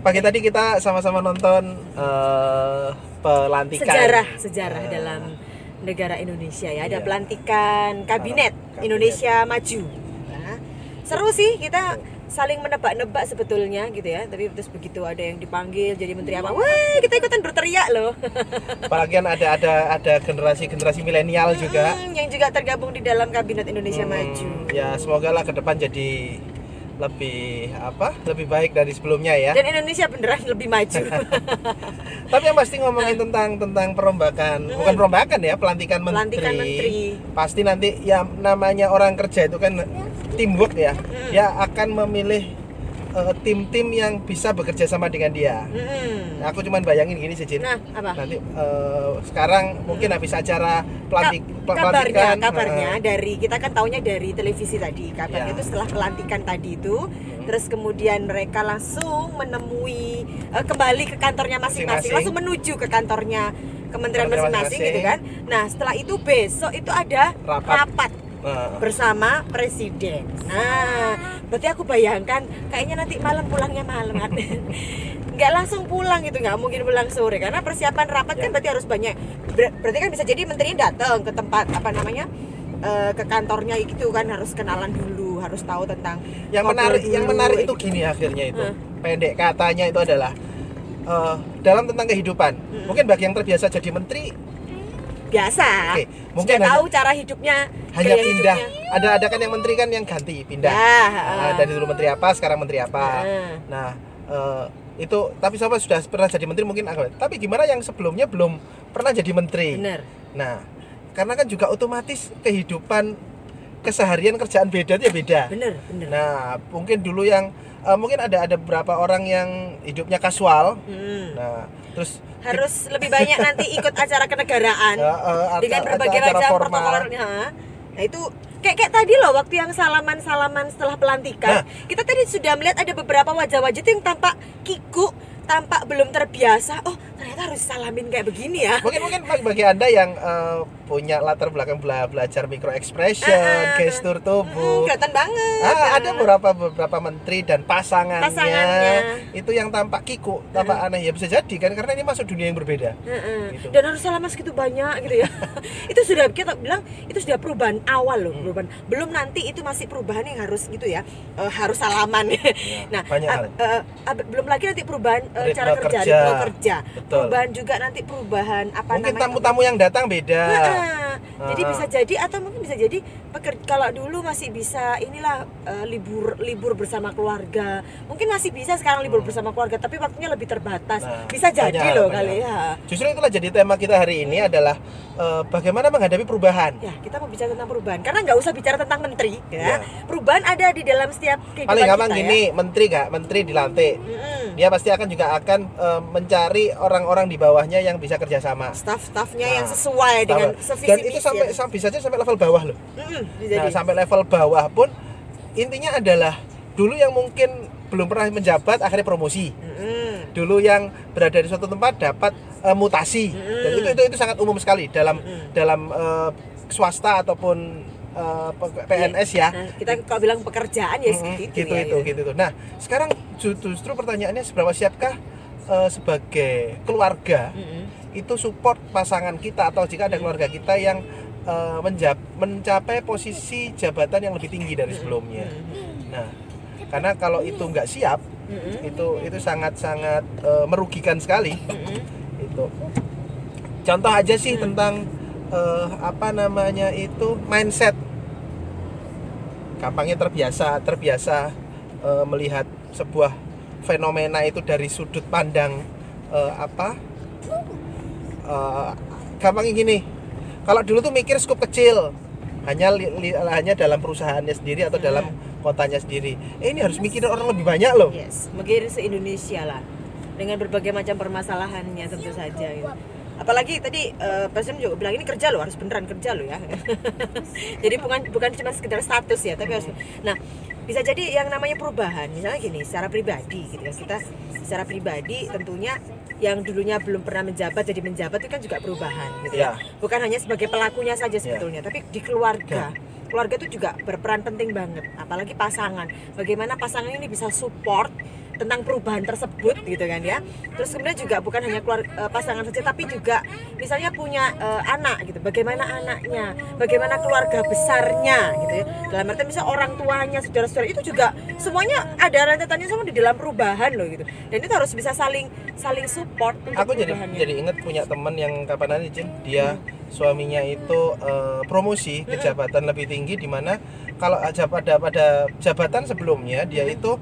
Pagi tadi kita sama-sama nonton eh, pelantikan sejarah sejarah Eh, dalam negara Indonesia ya ada Iya. pelantikan kabinet, Kabinet. Indonesia Maju Nah, seru sih kita saling menebak-nebak sebetulnya gitu ya tapi terus begitu ada yang dipanggil jadi menteri apa wah kita ikutan berteriak loh Apalagi kan ada ada ada generasi-generasi milenial juga. Hmm, yang juga tergabung di dalam kabinet Indonesia Hmm, Maju Ya, semoga lah ke depan jadi lebih apa? Lebih baik dari sebelumnya ya. dan Indonesia beneran lebih maju Tapi yang pasti ngomongin tentang tentang perombakan, bukan perombakan ya, pelantikan menteri. Pelantikan menteri. Pasti nanti ya namanya orang kerja itu kan teamwork ya. Dia akan memilih eh, tim-tim yang bisa bekerja sama dengan dia. Hmm. Nah, aku cuman bayangin gini sih, Jin. nah apa Nanti eh, sekarang mungkin habis acara pelantik Ka- kabarnya pelantikan, kabarnya eh, dari kita kan taunya dari televisi tadi kabarnya Ya. itu setelah pelantikan tadi itu terus kemudian mereka langsung menemui eh, kembali ke kantornya masing-masing langsung menuju ke kantornya kementerian masing-masing gitu kan nah setelah itu besok itu ada Rapat. rapat eh, bersama presiden. Nah, berarti aku bayangkan kayaknya nanti malam pulangnya malam kan. nggak langsung pulang gitu nggak mungkin pulang sore karena persiapan rapat kan Ya. berarti harus banyak Ber- berarti kan bisa jadi menterinya datang ke tempat apa namanya eh, ke kantornya gitu kan harus kenalan dulu harus tahu tentang yang menarik dulu, yang menarik kayak itu gitu. gini akhirnya itu Hah. pendek katanya itu adalah eh, dalam tentang kehidupan Hmm. mungkin bagi yang terbiasa jadi menteri biasa. Oke, mungkin mungkin tahu hanya- cara hidupnya hanya pindah. hidupnya. ada ada kan yang menteri kan yang ganti pindah. Ya, Nah, ah. dari dulu menteri apa sekarang menteri apa. Ah. nah eh, itu tapi siapa sudah pernah jadi menteri mungkin aku tapi gimana yang sebelumnya belum pernah jadi menteri? Bener nah karena kan juga otomatis kehidupan keseharian kerjaan beda itu ya beda bener bener Nah, mungkin dulu yang eh, mungkin ada ada beberapa orang yang hidupnya kasual. Hmm. Nah, terus harus lebih banyak nanti ikut acara kenegaraan eh, eh, dengan acara- berbagai acara macam formal. protokolnya. Nah itu kayak kayak tadi loh waktu yang salaman salaman setelah pelantikan, Nah. kita tadi sudah melihat ada beberapa wajah-wajah itu yang tampak kikuk, tampak belum terbiasa. Oh ternyata harus salamin kayak begini ya. Mungkin mungkin bagi, bagi anda yang eh, punya latar belakang bela- belajar micro expression, Ah, ah. gestur Hmm, tubuh. kelihatan banget. Ah, ada beberapa beberapa menteri dan pasangannya, Pasangannya. itu yang tampak kiku, tampak aneh ya bisa jadi kan karena ini masuk dunia yang berbeda. Heeh. Gitu. Dan harus salaman segitu banyak gitu ya. itu sudah kita bilang itu sudah perubahan awal loh, Hmm. perubahan. Belum nanti itu masih perubahan yang harus gitu ya. eh, harus salaman. nah, banyak ab- hal. eh, ab- belum lagi nanti perubahan eh, Ritme cara kerja, kerja. ritme kerja. Betul. Perubahan juga nanti perubahan apa Mungkin namanya? tamu-tamu yang datang beda. Heeh. Jadi Ah. bisa jadi atau mungkin bisa jadi peker- kalau dulu masih bisa inilah eh, libur libur bersama keluarga. Mungkin masih bisa sekarang libur bersama keluarga tapi waktunya lebih terbatas. Hmm. Nah, bisa jadi banyak, loh banyak. kali ya. Justru itulah jadi tema kita hari ini adalah eh, bagaimana menghadapi perubahan. Ya, kita mau bicara tentang perubahan karena nggak usah bicara tentang menteri, ya. Ya. Perubahan ada di dalam setiap kehidupan Paling gampang kita, gini, menteri gak? Menteri dilantik. ya. Dia pasti akan juga akan eh, mencari orang-orang di bawahnya yang bisa kerjasama. Staff-staffnya Nah, yang sesuai dengan sevisi Dan itu sampai sam- bisa aja sampai level bawah loh. Bisa Nah, sampai level bawah pun intinya adalah dulu yang mungkin belum pernah menjabat akhirnya promosi. Mm-mm. Dulu yang berada di suatu tempat dapat eh, mutasi. Mm-mm. Dan itu, itu itu sangat umum sekali dalam Mm-mm. dalam eh, swasta ataupun PNS ya. Nah, kita kalau bilang pekerjaan ya seperti itu gitu ya, itu gitu itu. Nah, sekarang justru pertanyaannya seberapa siapkah eh, sebagai keluarga Mm-mm. itu support pasangan kita atau jika ada keluarga kita yang menjap- mencapai posisi jabatan yang lebih tinggi dari sebelumnya. Nah, karena kalau itu nggak siap, itu itu sangat-sangat eh, merugikan sekali. Itu. Contoh aja sih tentang eh, apa namanya itu mindset. Gampangnya terbiasa terbiasa eh, melihat sebuah fenomena itu dari sudut pandang eh, apa? Eh, gampangnya gini. Kalau dulu tuh mikir skup kecil, hanya li- li- hanya dalam perusahaannya sendiri atau dalam kotanya sendiri. Eh, ini harus mikirin orang lebih banyak loh. Yes, menggiring se-Indonesia lah dengan berbagai macam permasalahannya tentu saja. Gitu. Apalagi tadi eh, Presiden juga bilang ini kerja loh, harus beneran kerja loh ya. jadi bukan bukan cuma sekedar status ya, tapi harus. Nah, bisa jadi yang namanya perubahan, misalnya gini, secara pribadi gitu ya kita secara pribadi tentunya yang dulunya belum pernah menjabat jadi menjabat itu kan juga perubahan gitu ya. Ya. Bukan hanya sebagai pelakunya saja sebetulnya, tapi di keluarga. Keluarga itu juga berperan penting banget, apalagi pasangan. Bagaimana pasangan ini bisa support tentang perubahan tersebut gitu kan ya. Terus kemudian juga bukan hanya keluar eh, pasangan saja tapi juga misalnya punya eh, anak gitu. Bagaimana anaknya? Bagaimana keluarga besarnya gitu ya. Dalam arti misalnya orang tuanya saudara-saudara itu juga semuanya ada rentetannya semua di dalam perubahan loh gitu. Dan itu harus bisa saling saling support aku jadi jadi inget punya teman yang kapan nanti Jin. Dia suaminya itu eh, promosi ke jabatan lebih tinggi di mana kalau aja pada pada jabatan sebelumnya dia itu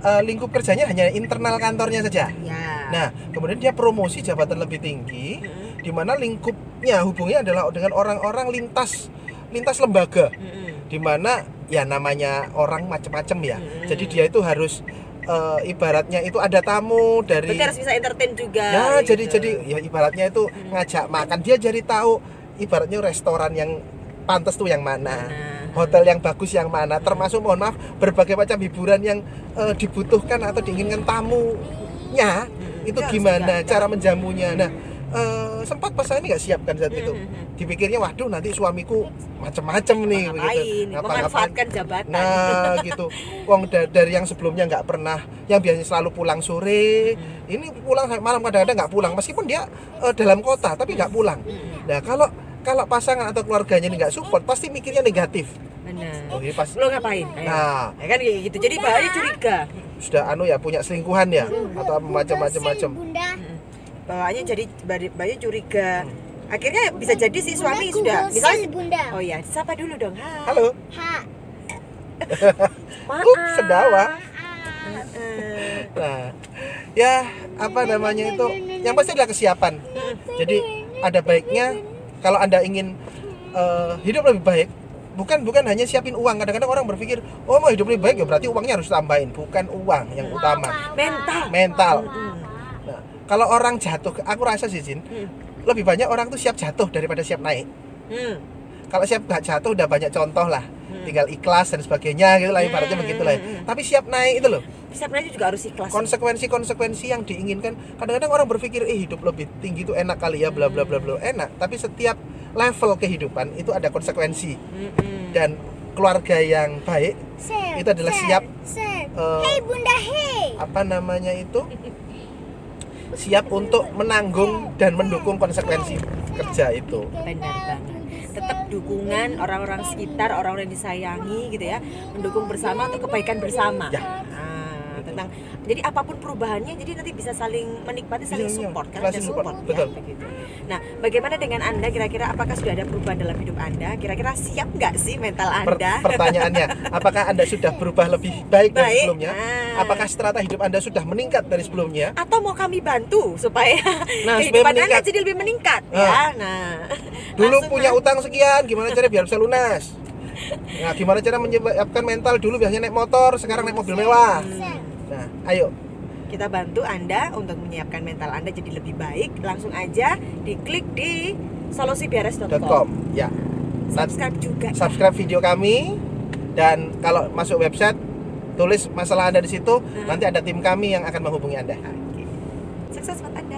eh, lingkup kerjanya hanya internal kantornya saja ya nah kemudian dia promosi jabatan lebih tinggi Mm-mm. di mana lingkupnya hubungnya adalah dengan orang-orang lintas lintas lembaga Mm-mm. di mana ya namanya orang macam-macam ya Hmm. jadi dia itu harus eh, ibaratnya itu ada tamu dari berarti harus bisa entertain juga Nah, gitu. jadi jadi ya ibaratnya itu ngajak makan dia jadi tahu ibaratnya restoran yang pantas tuh yang mana. Mana. Hotel yang bagus yang mana, termasuk mohon maaf berbagai macam hiburan yang eh, dibutuhkan atau diinginkan tamunya itu harus gimana cara menjamunya. Nah, eh, sempat pas ini nggak siap kan saat itu. Mm-mm. Dipikirnya waduh nanti suamiku macem-macem nih ngapain begitu. Ngapa-ngapain. memanfaatkan jabatan Nah gitu, Wong da- dari yang sebelumnya nggak pernah, yang biasanya selalu pulang sore, ini pulang malam kadang-kadang nggak pulang, meskipun dia eh, dalam kota tapi nggak pulang. Nah kalau kalau pasangan atau keluarganya ini nggak support, pasti mikirnya negatif. benar Oh ini pas lo ngapain Ayo. Nah. ya kan kayak gitu jadi bahaya curiga sudah anu ya punya selingkuhan ya atau macam-macam macam. Bunda. Bawaannya jadi bahaya curiga Hmm. akhirnya bisa jadi si suami Bundaku sudah misalnya Bunda. oh ya sapa dulu dong Hai. Halo, Ha. maaf uh, sedawa. Eh, Nah, ya apa namanya itu, yang pasti adalah kesiapan. Jadi ada baiknya kalau anda ingin eh, hidup lebih baik, bukan bukan hanya siapin uang. Kadang-kadang orang berpikir, oh mau hidup lebih baik ya berarti uangnya harus tambahin. Bukan uang yang utama, mental mental. Nah, kalau orang jatuh, aku rasa sih Jin, Mm. lebih banyak orang tuh siap jatuh daripada siap naik. Mm. Kalau siap nggak jatuh udah banyak contoh lah, Hmm. Tinggal ikhlas dan sebagainya gitu lah ibaratnya Hmm, begitu lah. hmm, hmm. Tapi siap naik itu loh. sebenarnya juga harus ikhlas konsekuensi-konsekuensi yang diinginkan kadang-kadang orang berpikir eh hidup lebih tinggi itu enak kali ya bla bla bla bla enak tapi setiap level kehidupan itu ada konsekuensi Mm-mm. dan keluarga yang baik Sir, Itu adalah sir, siap, Sir. eh, Hey Bunda, hey. apa namanya itu siap untuk menanggung dan mendukung konsekuensi kerja itu benar banget tetap dukungan orang-orang sekitar orang-orang yang disayangi gitu ya mendukung bersama untuk kebaikan bersama Ya. Ah, tentang jadi apa pun perubahannya jadi nanti bisa saling menikmati saling Iya, iya. support karena ada support, support, ya, betul. begitu. nah bagaimana dengan anda kira-kira apakah sudah ada perubahan dalam hidup anda kira-kira siap nggak sih mental Per- anda pertanyaannya apakah anda sudah berubah lebih baik dari Baik. sebelumnya Ah. apakah strata hidup anda sudah meningkat dari sebelumnya atau mau kami bantu supaya Nah, supaya kehidupan anda meningkat. jadi lebih meningkat Ah. ya nah dulu Langsung punya lah. utang sekian gimana cara biar bisa lunas nah gimana cara menyebabkan mental dulu biasanya naik motor sekarang naik mobil mewah nah ayo kita bantu Anda untuk menyiapkan mental Anda jadi lebih baik. Langsung aja diklik di solusiberes.com. .com ya Nah, Subscribe juga. ya. subscribe video kami dan kalau masuk website tulis masalah anda di situ Hmm. nanti ada tim kami yang akan menghubungi anda Oke. Sukses buat Anda.